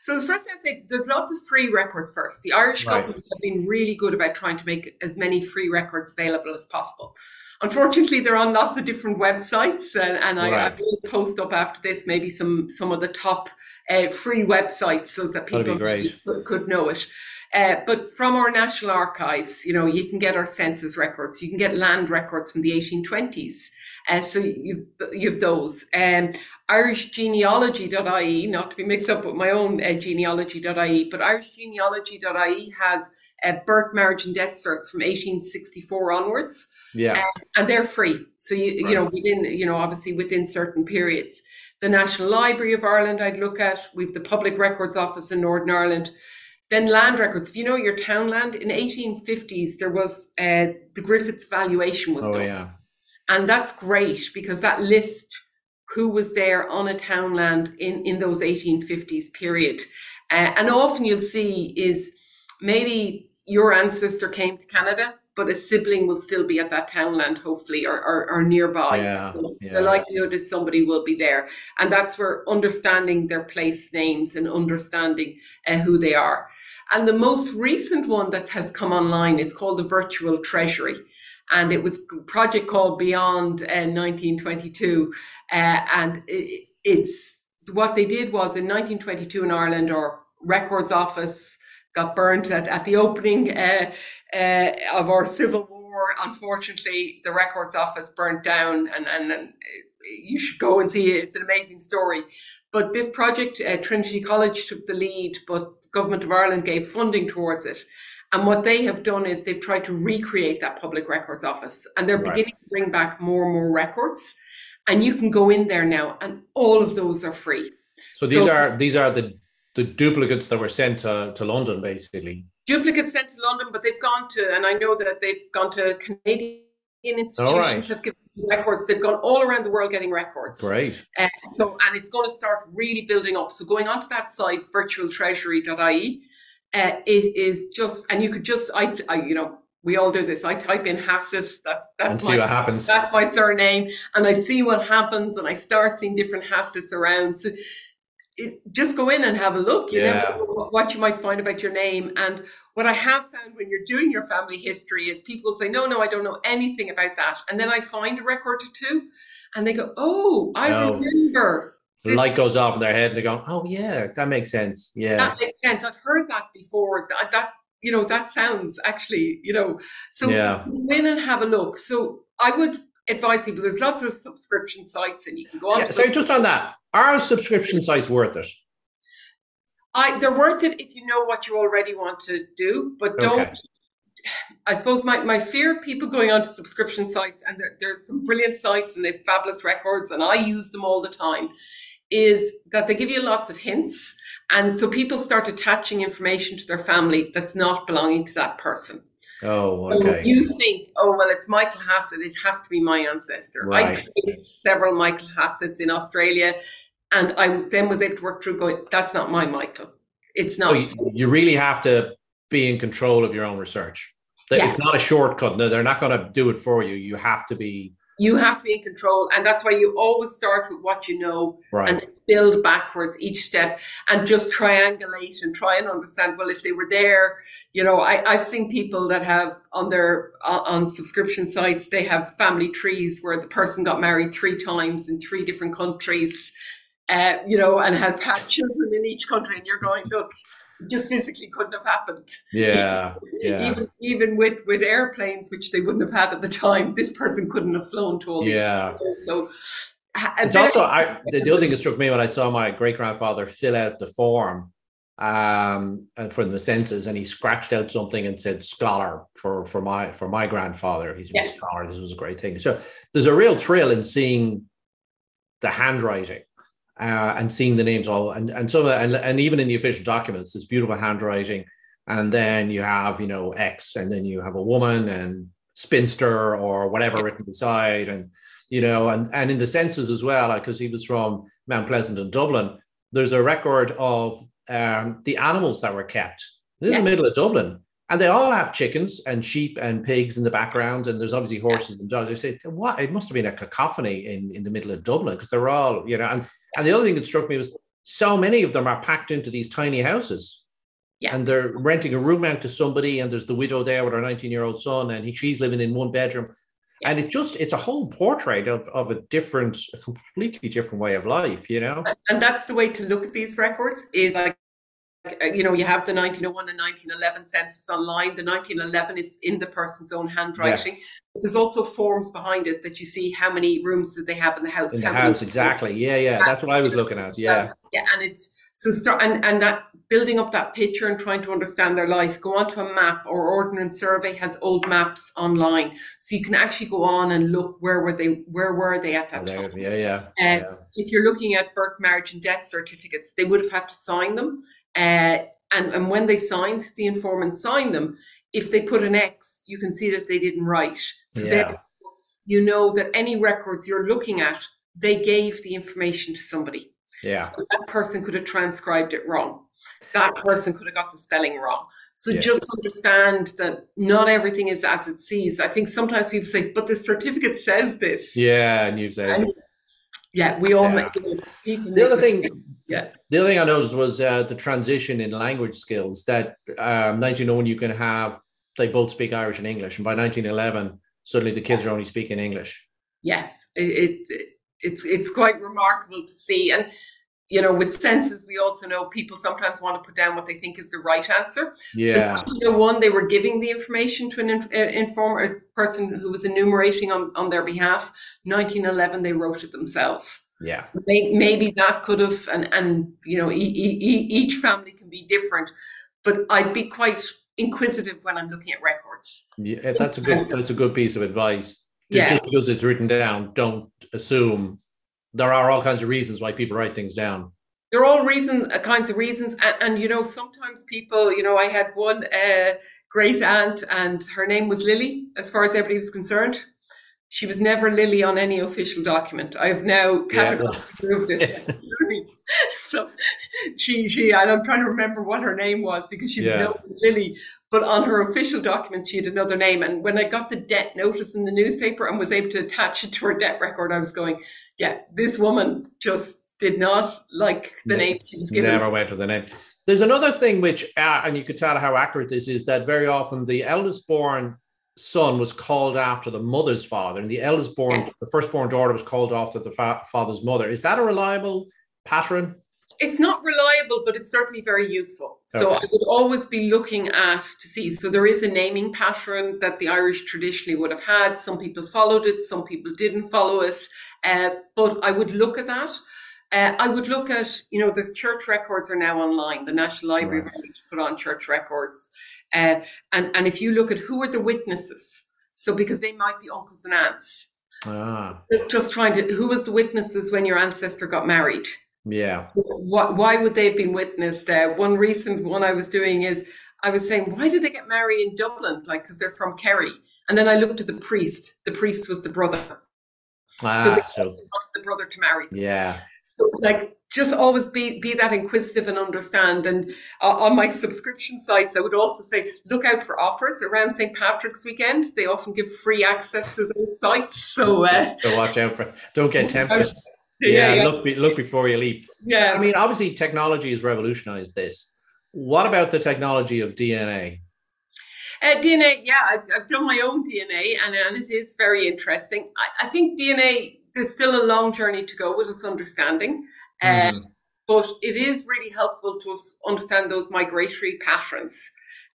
So the first thing I say, there's lots of free records first. The Irish right. government have been really good about trying to make as many free records available as possible. Unfortunately, they're on lots of different websites, and, and right. I, I, will post up after this maybe some some of the top uh, free websites so that people could, could know it. Uh, but from our national archives, you know, you can get our census records, you can get land records from the 1820s. Uh, so you've you've those. Um, IrishGenealogy.ie, not to be mixed up with my own uh, genealogy.ie, but IrishGenealogy.ie has uh, birth, marriage, and death certs from 1864 onwards. Yeah, um, and they're free. So you right. you know within you know obviously within certain periods. The National Library of Ireland, I'd look at. We've the Public Records Office in Northern Ireland. Then land records. If you know your town land in 1850s, there was uh, the Griffiths valuation was oh, done, yeah. And that's great because that list who was there on a townland in in those 1850s period, uh, and often you'll see is maybe your ancestor came to Canada but a sibling will still be at that townland, hopefully, or, or, or nearby. Yeah, so yeah. The likelihood is somebody will be there. And that's where understanding their place names and understanding uh, who they are. And the most recent one that has come online is called the Virtual Treasury. And it was a project called Beyond uh, 1922. Uh, and it, it's what they did was in 1922 in Ireland, our Records Office got burnt at, at the opening uh, uh, of our civil war. Unfortunately, the records office burnt down, and, and, and you should go and see it. It's an amazing story. But this project, uh, Trinity College took the lead, but the government of Ireland gave funding towards it. And what they have done is they've tried to recreate that public records office, and they're right. beginning to bring back more and more records. And you can go in there now, and all of those are free. So these so, are these are the the duplicates that were sent to, to London, basically. Duplicates sent to London, but they've gone to, and I know that they've gone to Canadian institutions right. have given records. They've gone all around the world getting records. Great. Uh, so, and it's going to start really building up. So, going onto that site, virtualtreasury.ie, uh, it is just, and you could just, I, I, you know, we all do this. I type in Hassett. That's that's my. That's my surname, and I see what happens, and I start seeing different Hassetts around. So it, just go in and have a look. You yeah. know what you might find about your name. And what I have found when you're doing your family history is people say, "No, no, I don't know anything about that," and then I find a record or two, and they go, "Oh, I no. remember." The light goes off in their head, and they go, "Oh yeah, that makes sense." Yeah, that makes sense. I've heard that before. That, that you know, that sounds actually, you know, so yeah. go in and have a look. So I would advise people. There's lots of subscription sites, and you can go on. Yeah, so just on that, are subscription sites worth it? I, they're worth it if you know what you already want to do, but don't. Okay. I suppose my, my fear of people going onto subscription sites, and there, there's some brilliant sites and they have fabulous records, and I use them all the time, is that they give you lots of hints. And so people start attaching information to their family that's not belonging to that person. Oh, okay. So you think, oh well, it's Michael Hassett. It has to be my ancestor. Right. I several Michael Hassetts in Australia, and I then was able to work through going. That's not my Michael. It's not. Oh, you, you, really have to be in control of your own research. Yes. It's not a shortcut. No, they're not going to do it for you. You have to be you have to be in control and that's why you always start with what you know right. and build backwards each step and just triangulate and try and understand well if they were there you know I, i've seen people that have on their on subscription sites they have family trees where the person got married three times in three different countries uh, you know and have had children in each country and you're going look just physically couldn't have happened. Yeah, yeah. Even even with with airplanes, which they wouldn't have had at the time, this person couldn't have flown to all. Yeah. These so it's also I, the, the other thing that struck me when I saw my great grandfather fill out the form um for the census and he scratched out something and said scholar for for my for my grandfather he's yes. a scholar this was a great thing so there's a real thrill in seeing the handwriting uh, and seeing the names all and and some and, and even in the official documents, this beautiful handwriting, and then you have you know X, and then you have a woman and spinster or whatever written beside, and you know, and and in the census as well, because he was from Mount Pleasant in Dublin. There's a record of um, the animals that were kept. This yes. is the middle of Dublin. And they all have chickens and sheep and pigs in the background, and there's obviously horses and dogs. I said, what? It must have been a cacophony in, in the middle of Dublin because they're all, you know. And, and the other thing that struck me was so many of them are packed into these tiny houses. Yeah. And they're renting a room out to somebody, and there's the widow there with her 19 year old son, and he, she's living in one bedroom. Yeah. And it just, it's a whole portrait of, of a different, a completely different way of life, you know? And that's the way to look at these records is like you know, you have the 1901 and 1911 census online. The 1911 is in the person's own handwriting. Yeah. But there's also forms behind it that you see how many rooms did they have in the house. In the house, exactly. Yeah, yeah. That's what I was looking at. Yeah. Yeah, and it's so start and and that building up that picture and trying to understand their life. Go onto a map or Ordnance Survey has old maps online, so you can actually go on and look where were they, where were they at that time. Yeah, yeah. Uh, yeah. If you're looking at birth, marriage, and death certificates, they would have had to sign them. Uh, and, and when they signed, the informant signed them. If they put an X, you can see that they didn't write. So yeah. you know that any records you're looking at, they gave the information to somebody. Yeah. So that person could have transcribed it wrong. That person could have got the spelling wrong. So yeah. just understand that not everything is as it seems. I think sometimes people say, but the certificate says this. Yeah, and you say yeah, we all yeah. make the other thing. Yeah, the other thing I noticed was uh, the transition in language skills. That um, 1901, you can have they both speak Irish and English, and by 1911, suddenly the kids are only speaking English. Yes, it, it it's it's quite remarkable to see, and you know, with census, we also know people sometimes want to put down what they think is the right answer. Yeah. So, you know, one, they were giving the information to an uh, informer, person who was enumerating on, on their behalf. 1911, they wrote it themselves. Yeah. So may, maybe that could have, and, and you know, e- e- each family can be different, but I'd be quite inquisitive when I'm looking at records. Yeah, that's a good, that's a good piece of advice. Yeah. Just because it's written down, don't assume there are all kinds of reasons why people write things down. There are all reasons, uh, kinds of reasons, and, and, you know, sometimes people, you know, I had one uh, great aunt, and her name was Lily, as far as everybody was concerned. She was never Lily on any official document. I've now categorically proved it. so she, she, and I'm trying to remember what her name was because she was yeah. known as Lily, but on her official document she had another name. And when I got the debt notice in the newspaper and was able to attach it to her debt record, I was going, yeah, this woman just did not like the ne- name she was given. Never went with the name. There's another thing which, uh, and you could tell how accurate this is, that very often the eldest born son was called after the mother's father, and the eldest born, yeah. the firstborn daughter was called after the fa- father's mother. Is that a reliable pattern? It's not reliable, but it's certainly very useful. So okay. I would always be looking at to see. So there is a naming pattern that the Irish traditionally would have had. Some people followed it, some people didn't follow it. Uh, but I would look at that. Uh, I would look at, you know, there's church records are now online. The National Library right. put on church records. Uh, and, and if you look at who are the witnesses, so because they might be uncles and aunts. Ah. Just trying to, who was the witnesses when your ancestor got married? Yeah. Why, why would they have been witnessed? Uh, one recent one I was doing is I was saying, why did they get married in Dublin? Like, because they're from Kerry. And then I looked at the priest. The priest was the brother. Ah, so, so the brother to marry. Yeah. So, like, just always be be that inquisitive and understand. And uh, on my subscription sites, I would also say look out for offers around St Patrick's weekend. They often give free access to those sites. So, uh, so watch out for. Don't get tempted. Yeah, yeah, look look before you leap. Yeah. I mean, obviously, technology has revolutionized this. What about the technology of DNA? Uh, DNA, yeah, I've, I've, done my own DNA, and, and it is very interesting. I, I, think DNA, there's still a long journey to go with us understanding, mm-hmm. um, but it is really helpful to us understand those migratory patterns.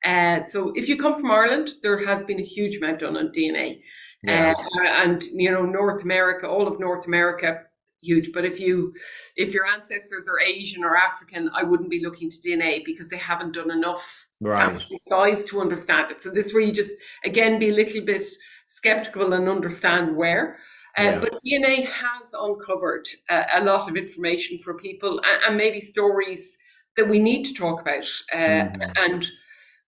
Uh, so, if you come from Ireland, there has been a huge amount done on DNA, yeah. uh, and you know North America, all of North America, huge. But if you if your ancestors are Asian or African, I wouldn't be looking to DNA because they haven't done enough right. to understand it. So this is where you just again be a little bit skeptical and understand where. Uh, yeah. But DNA has uncovered uh, a lot of information for people and, and, maybe stories that we need to talk about. Uh, mm-hmm. And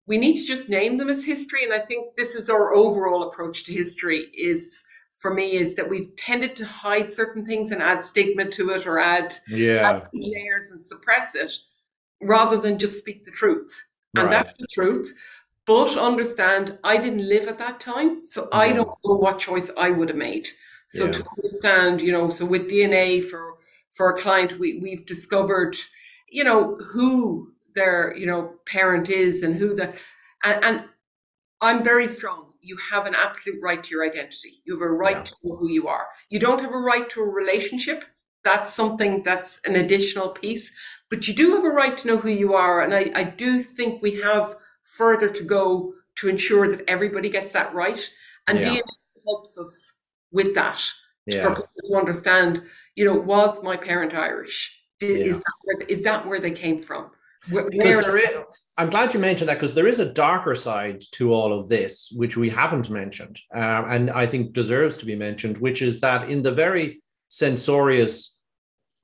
we need to just name them as history. And I think this is our overall approach to history is for me is that we've tended to hide certain things and add stigma to it or add, yeah. add layers and suppress it rather than just speak the truth. And right. that's the truth. But understand, I didn't live at that time, so I mm-hmm. don't know what choice I would have made. So Yeah. to understand, you know, so with DNA for for a client, we we've discovered, you know, who their you know parent is and who the and, and I'm very strong. You have an absolute right to your identity. You have a right Yeah. to know who you are. You don't have a right to a relationship. That's something that's an additional piece. But you do have a right to know who you are. And I, I do think we have further to go to ensure that everybody gets that right. And Yeah. DNA helps us with that Yeah. for people to understand, you know, was my parent Irish? Did, Yeah. Is, that where, is that where they came from? Where, because where- there is, I'm glad you mentioned that because there is a darker side to all of this, which we haven't mentioned, um, and I think deserves to be mentioned, which is that in the very censorious,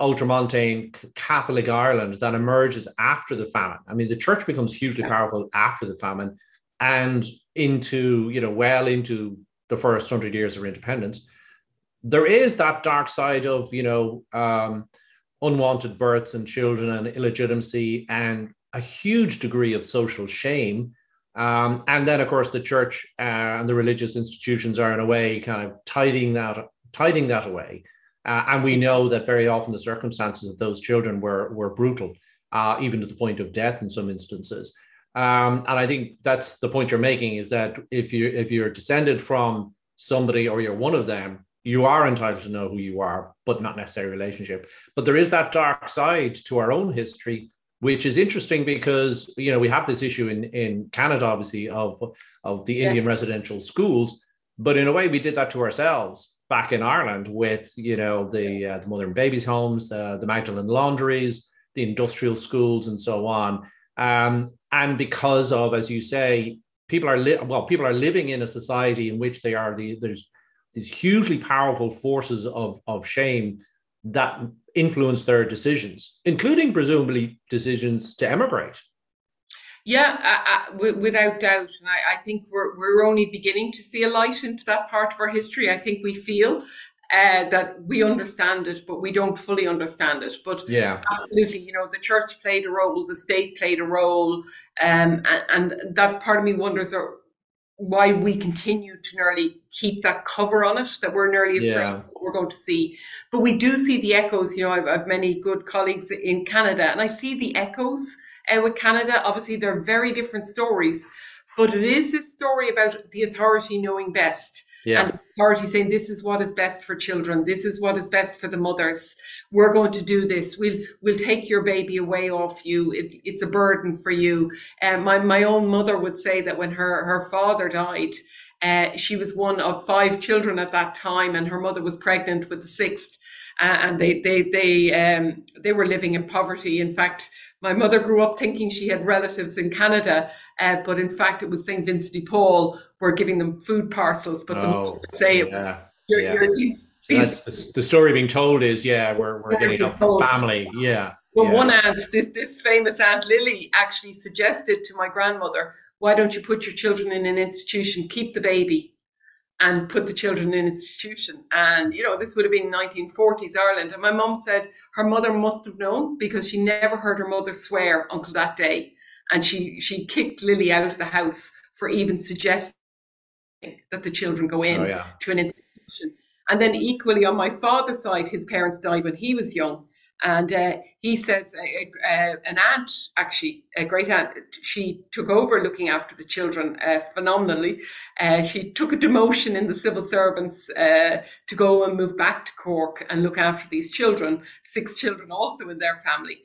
ultramontane Catholic Ireland that emerges after the famine. I mean, the church becomes hugely powerful after the famine, and into you know well into the first hundred years of independence. There is that dark side of you know. Um, unwanted births and children and illegitimacy and a huge degree of social shame. Um, and then, of course, the church uh, and the religious institutions are, in a way, kind of tidying that tidying that away. Uh, and we know that very often the circumstances of those children were were brutal, uh, even to the point of death in some instances. Um, and I think that's the point you're making is that if you if you're descended from somebody or you're one of them, you are entitled to know who you are, but not necessarily relationship. But there is that dark side to our own history, which is interesting because you know we have this issue in in Canada, obviously, of of the Yeah. Indian residential schools. But in a way, we did that to ourselves back in Ireland with you know the uh, the mother and babies homes, the the Magdalen laundries, the industrial schools, and so on. Um, and because of, as you say, people are li- well, people are living in a society in which they are the there's these hugely powerful forces of, of shame that influence their decisions, including presumably decisions to emigrate. Yeah, uh, uh, wi- without doubt, and I, I think we're we're only beginning to see a light into that part of our history. I think we feel uh, that we understand it, but we don't fully understand it. But Yeah. absolutely, you know, the church played a role, the state played a role, um, and, and that's part of me wonders uh, why we continue to nearly keep that cover on it, that we're nearly afraid Yeah. of what we're going to see. But we do see the echoes. You know, I've, I've many good colleagues in Canada, and I see the echoes uh, with Canada. Obviously, they're very different stories, but it is this story about the authority knowing best. Yeah. And authority saying this is what is best for children, this is what is best for the mothers. We're going to do this. We'll we'll take your baby away off you. It, it's a burden for you. Um, my my own mother would say that when her her father died, uh, she was one of five children at that time, and her mother was pregnant with the sixth. Uh, and they they they um, they were living in poverty. In fact, my mother grew up thinking she had relatives in Canada, uh, but in fact, it was St. Vincent de Paul were giving them food parcels. But the Oh, would say it was you're, yeah. you're these, these that's the, the story being told is yeah, we're, we're getting up from family. Yeah. Well, yeah. one aunt, this this famous aunt Lily, actually suggested to my grandmother, "Why don't you put your children in an institution, keep the baby, and put the children in an institution?" And you know, this would have been 1940s Ireland. And my mum said her mother must have known because she never heard her mother swear until that day, and she she kicked Lily out of the house for even suggesting that the children go in Oh, yeah. to an institution. And then equally on my father's side, his parents died when he was young. And uh, he says uh, uh, an aunt, actually, a great aunt, she took over looking after the children uh, phenomenally. Uh, she took a demotion in the civil servants uh, to go and move back to Cork and look after these children, six children also in their family.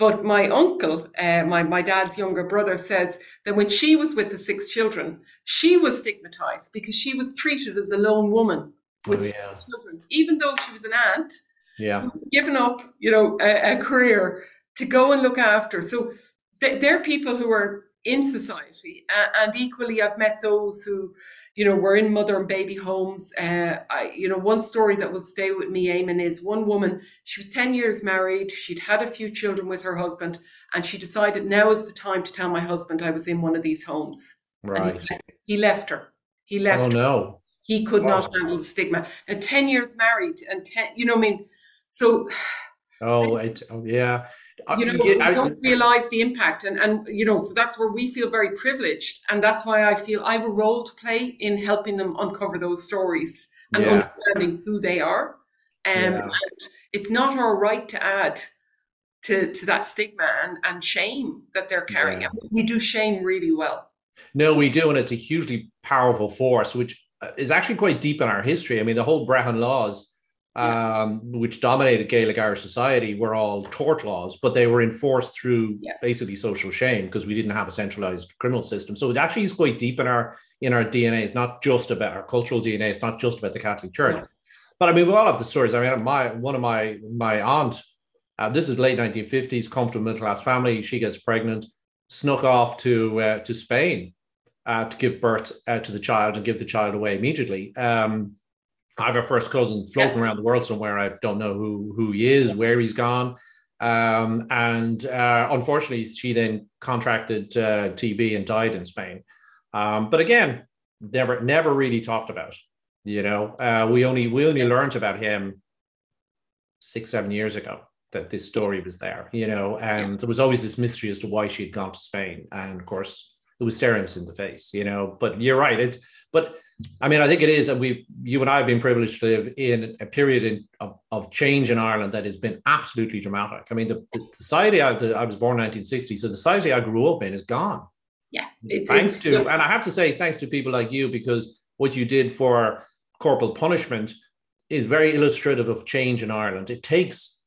But my uncle, uh, my, my dad's younger brother, says that when she was with the six children, she was stigmatized because she was treated as a lone woman with Oh, yeah. children, even though she was an aunt Yeah. given up, you know, a, a career to go and look after. So th- they're people who are in society, uh, and equally, I've met those who, you know, were in mother and baby homes. Uh, I, you know, one story that will stay with me, Eamonn, is one woman. She was ten years married. She'd had a few children with her husband, and she decided now is the time to tell my husband I was in one of these homes. Right. he, left, he left her. He left Oh her no. he could not handle the stigma. And 10 years married and 10, you know, I mean, so Oh, it, oh, yeah. You know, we don't realize the impact. And, and, you know, so that's where we feel very privileged. And that's why I feel I have a role to play in helping them uncover those stories and yeah. understanding who they are. Um, yeah. And it's not our right to add to, to that stigma and, and shame that they're carrying. Yeah. We do shame really well. No, we do. And it's a hugely powerful force, which uh, is actually quite deep in our history. I mean, the whole Brehon laws um, which dominated Gaelic Irish society were all tort laws, but they were enforced through yeah. basically social shame because we didn't have a centralized criminal system. So it actually is quite deep in our in our DNA. It's not just about our cultural DNA. It's not just about the Catholic Church. Yeah. But I mean, we all have the stories. I mean, my one of my my aunt, uh, this is late 1950s, comfortable middle class family. She gets pregnant, snuck off to uh, to Spain uh, to give birth uh, to the child and give the child away immediately. Um, I have a first cousin floating yeah. around the world somewhere. I don't know who who he is, where he's gone. Um, and uh, unfortunately, she then contracted uh, TB and died in Spain. Um, but again, never never really talked about. You know, uh, we only we only learned about him six seven years ago that this story was there. You know, and there was always this mystery as to why she had gone to Spain, and of course, it was staring us in the face. You know, but you're right. It's but I mean, I think it is, and we, you and I have been privileged to live in a period in, of, of change in Ireland that has been absolutely dramatic. I mean, the, the society I, the, I was born in 1960, so the society I grew up in is gone. Yeah, thanks to, yeah. and I have to say, thanks to people like you, because what you did for corporal punishment is very illustrative of change in Ireland. It takes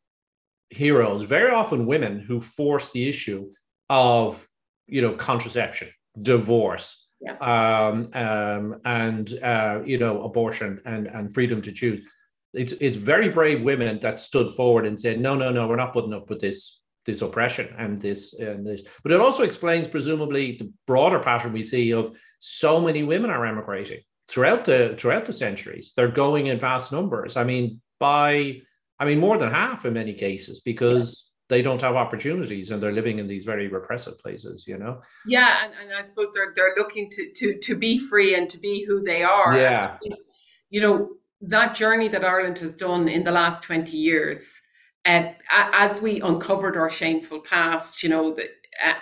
heroes, very often women, who force the issue of, you know, contraception, divorce, yeah. um, um, and uh, you know abortion and and freedom to choose. It's it's very brave women that stood forward and said, no, no, no, we're not putting up with this this oppression and this and this. But it also explains presumably the broader pattern we see of so many women are emigrating throughout the throughout the centuries. They're going in vast numbers. I mean, by I mean more than half in many cases because they don't have opportunities and they're living in these very repressive places you know? Yeah and, and i suppose they're they're looking to to to be free and to be who they are. Yeah. And, you know that journey that ireland has done in the last 20 years uh, as we uncovered our shameful past you know the,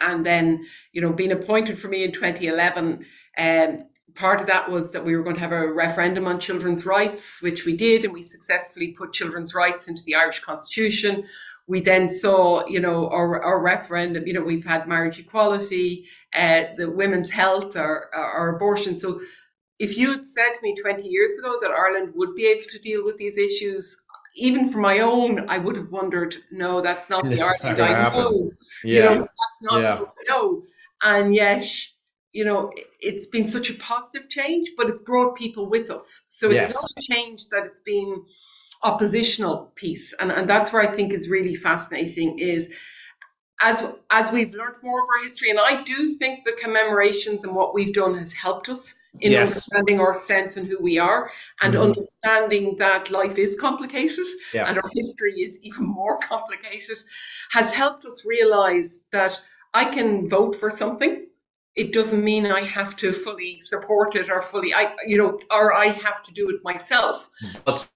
and then you know being appointed for me in 2011 um, part of that was that we were going to have a referendum on children's rights, which we did, and we successfully put children's rights into the Irish Constitution we then saw, you know, our, our referendum, you know, we've had marriage equality, uh, the women's health, or, or abortion. So if you had said to me 20 years ago that Ireland would be able to deal with these issues, even for my own, I would have wondered, no, that's not the Ireland I happen. know. Yeah. You know, that's not yeah. I know. And yet, you know, it's been such a positive change, but it's brought people with us. So it's yes. not a change that it's been oppositional piece and, and that's where i think is really fascinating is as as we've learned more of our history and i do think the commemorations and what we've done has helped us in yes. understanding our sense and who we are and mm-hmm. understanding that life is complicated yeah. and our history is even more complicated has helped us realize that i can vote for something it doesn't mean I have to fully support it or fully I you know or I have to do it myself. But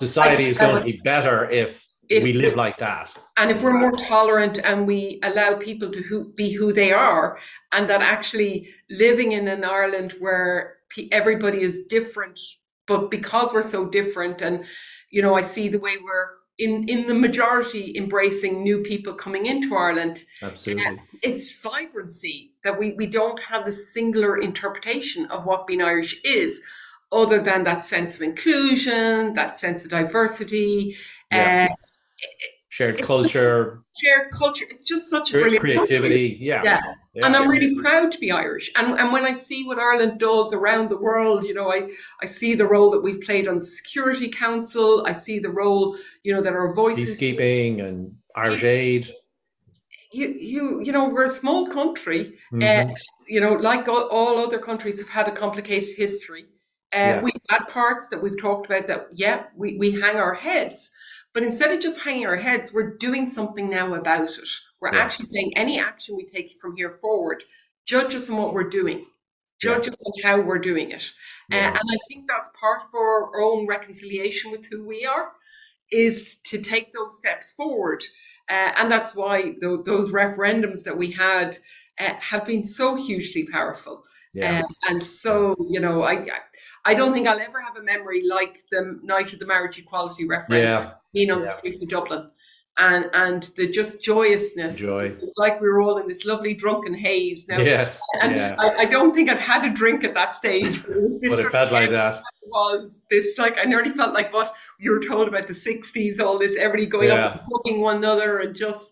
society is going to be better if, if we live like that. And if we're more tolerant and we allow people to who, be who they are, and that actually living in an Ireland where everybody is different, but because we're so different, and you know, I see the way we're in in the majority embracing new people coming into Ireland. Absolutely, eh, it's vibrancy that we we don't have the singular interpretation of what being Irish is other than that sense of inclusion, that sense of diversity, yeah. uh, shared culture, shared culture. It's just such a brilliant creativity. Yeah. yeah. yeah. And I'm really proud to be Irish. And and when I see what Ireland does around the world, you know, I, I see the role that we've played on Security Council. I see the role, you know, that our voices peacekeeping and Irish aid. You you you know, we're a small country. Mm-hmm. Uh, you know, like all, all other countries have had a complicated history. Uh, yeah. We've had parts that we've talked about that, yeah, we, we hang our heads. But instead of just hanging our heads, we're doing something now about it. We're yeah. actually saying any action we take from here forward, judge us on what we're doing, judge yeah. us on how we're doing it. Uh, and I think that's part of our own reconciliation with who we are, is to take those steps forward. Uh, and that's why th- those referendums that we had uh, have been so hugely powerful. Yeah. Um, and so, you know, I I don't think um, I'll ever have a memory like the night of the marriage equality referendum yeah. being on yeah. the street of Dublin and and the just joyousness. Joy. It's like we were all in this lovely drunken haze. Now, yes. And yeah. I, I, don't think I'd had a drink at that stage. But it, but it felt like that. Was this like I nearly felt like what you were told about the '60s? All this, everybody going up and hugging one another, and just.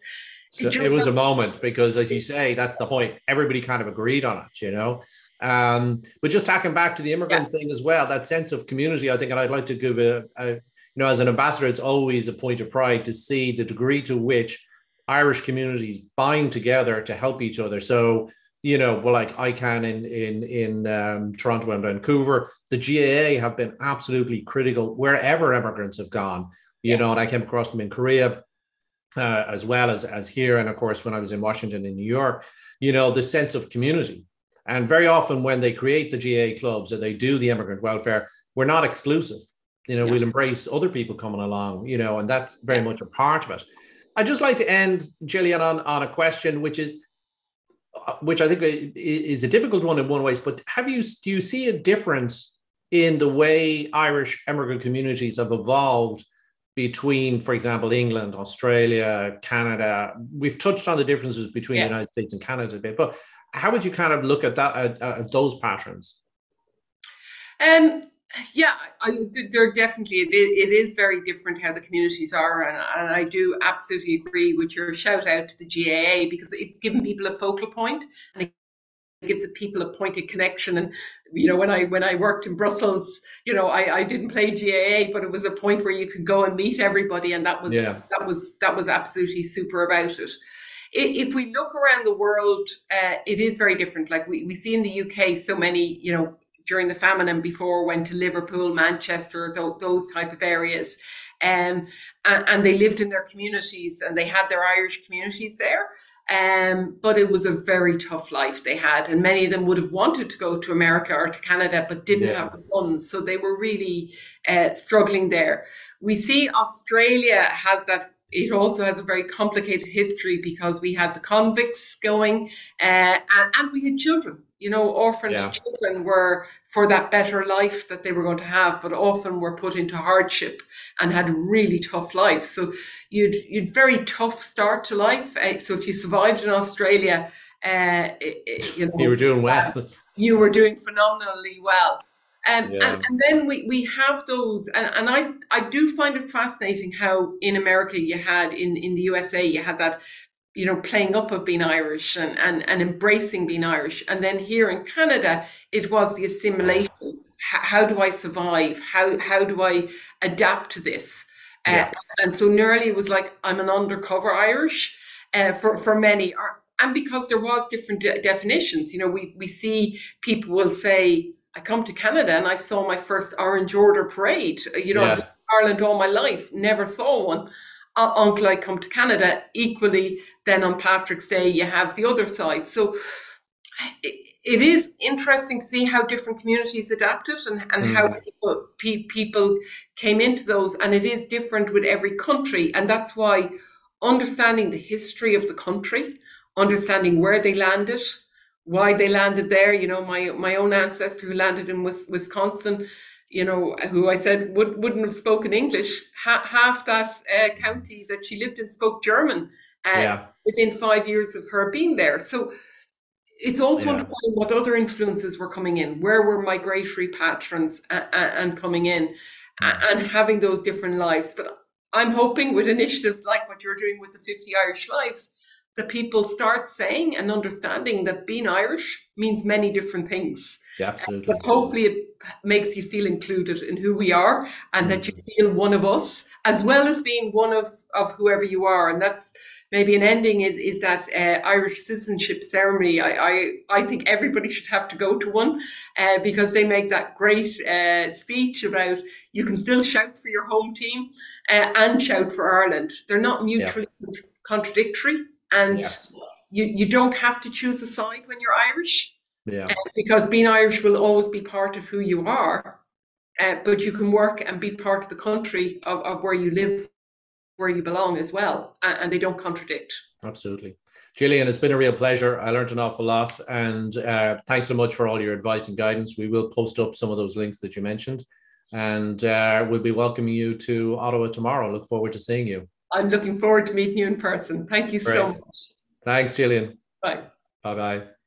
So it was a moment because, as you say, that's the point. Everybody kind of agreed on it, you know. Um, but just tacking back to the immigrant yeah. thing as well, that sense of community, I think, and I'd like to give a, a you know, as an ambassador, it's always a point of pride to see the degree to which Irish communities bind together to help each other. So, you know, well, like ICAN in in in um, Toronto and Vancouver, the GAA have been absolutely critical wherever immigrants have gone. You know, and I came across them in Korea uh, as well as as here, and of course when I was in Washington and New York. You know, the sense of community, and very often when they create the GAA clubs or they do the immigrant welfare, we're not exclusive you know, yeah. we'll embrace other people coming along, you know, and that's very much a part of it. I'd just like to end, Jillian, on, on a question which is, uh, which I think is a difficult one in one ways, but have you, do you see a difference in the way Irish immigrant communities have evolved between, for example, England, Australia, Canada? We've touched on the differences between yeah. the United States and Canada a bit, but how would you kind of look at that, at, at those patterns? Um, yeah, I, they're definitely it is very different how the communities are, and, and I do absolutely agree with your shout out to the GAA because it's giving people a focal point and it gives people a pointed connection. And you know, when I when I worked in Brussels, you know, I, I didn't play GAA, but it was a point where you could go and meet everybody, and that was yeah. that was that was absolutely super about it if we look around the world, uh, it is very different. Like we, we see in the UK, so many, you know, during the famine and before went to Liverpool, Manchester, th- those type of areas. Um, and, and, they lived in their communities and they had their Irish communities there. Um, but it was a very tough life they had, and many of them would have wanted to go to America or to Canada, but didn't yeah. have the funds. So they were really uh, struggling there. We see Australia has that it also has a very complicated history because we had the convicts going uh, and, and, we had children. You know, orphaned yeah. children were for that better life that they were going to have, but often were put into hardship and had really tough lives. So you'd you'd very tough start to life. Uh, so if you survived in Australia, uh, you know, you were doing well. You were doing phenomenally well. Um, yeah. and, and, then we, we have those, and, and I, I do find it fascinating how in America you had, in, in the USA, you had that, you know, playing up of being Irish and, and, and embracing being Irish. And then here in Canada, it was the assimilation. How, how do I survive? How, how do I adapt to this? Uh, yeah. Uh, and so nearly it was like, I'm an undercover Irish uh, for, for many. And because there was different de- definitions, you know, we, we see people will say, I come to Canada and I saw my first Orange Order parade. You know, yeah. Ireland all my life, never saw one uh, until I come to Canada. Equally, then on Patrick's Day, you have the other side. So it, it is interesting to see how different communities adapted and, and mm. how people, pe- people came into those. And it is different with every country. And that's why understanding the history of the country, understanding where they landed, why they landed there. You know, my my own ancestor who landed in Wisconsin, you know, who I said would wouldn't have spoken English. Ha- half that uh, county that she lived in spoke German. Uh, yeah. Within five years of her being there, so it's also yeah. understanding what other influences were coming in, where were migratory patterns uh, and coming in, and having those different lives. But I'm hoping with initiatives like what you're doing with the 50 Irish Lives that people start saying and understanding that being Irish means many different things. Yeah, absolutely. But hopefully, it makes you feel included in who we are and that you feel one of us, as well as being one of, of whoever you are. And that's maybe an ending is is that uh, Irish citizenship ceremony. I, I, I think everybody should have to go to one uh, because they make that great uh, speech about you can still shout for your home team uh, and shout for Ireland. They're not mutually yeah. contradictory and yes. you you don't have to choose a side when you're Irish. Yeah. Uh, because being Irish will always be part of who you are, uh, but you can work and be part of the country of, of where you live where you belong as well, and, and they don't contradict. Absolutely. Jillian, it's been a real pleasure. I learned an awful lot, and uh, thanks so much for all your advice and guidance. We will post up some of those links that you mentioned, and uh, we'll be welcoming you to Ottawa tomorrow. Look forward to seeing you. I'm looking forward to meeting you in person. Thank you Great. so much. Thanks, Jillian. Bye. Bye bye.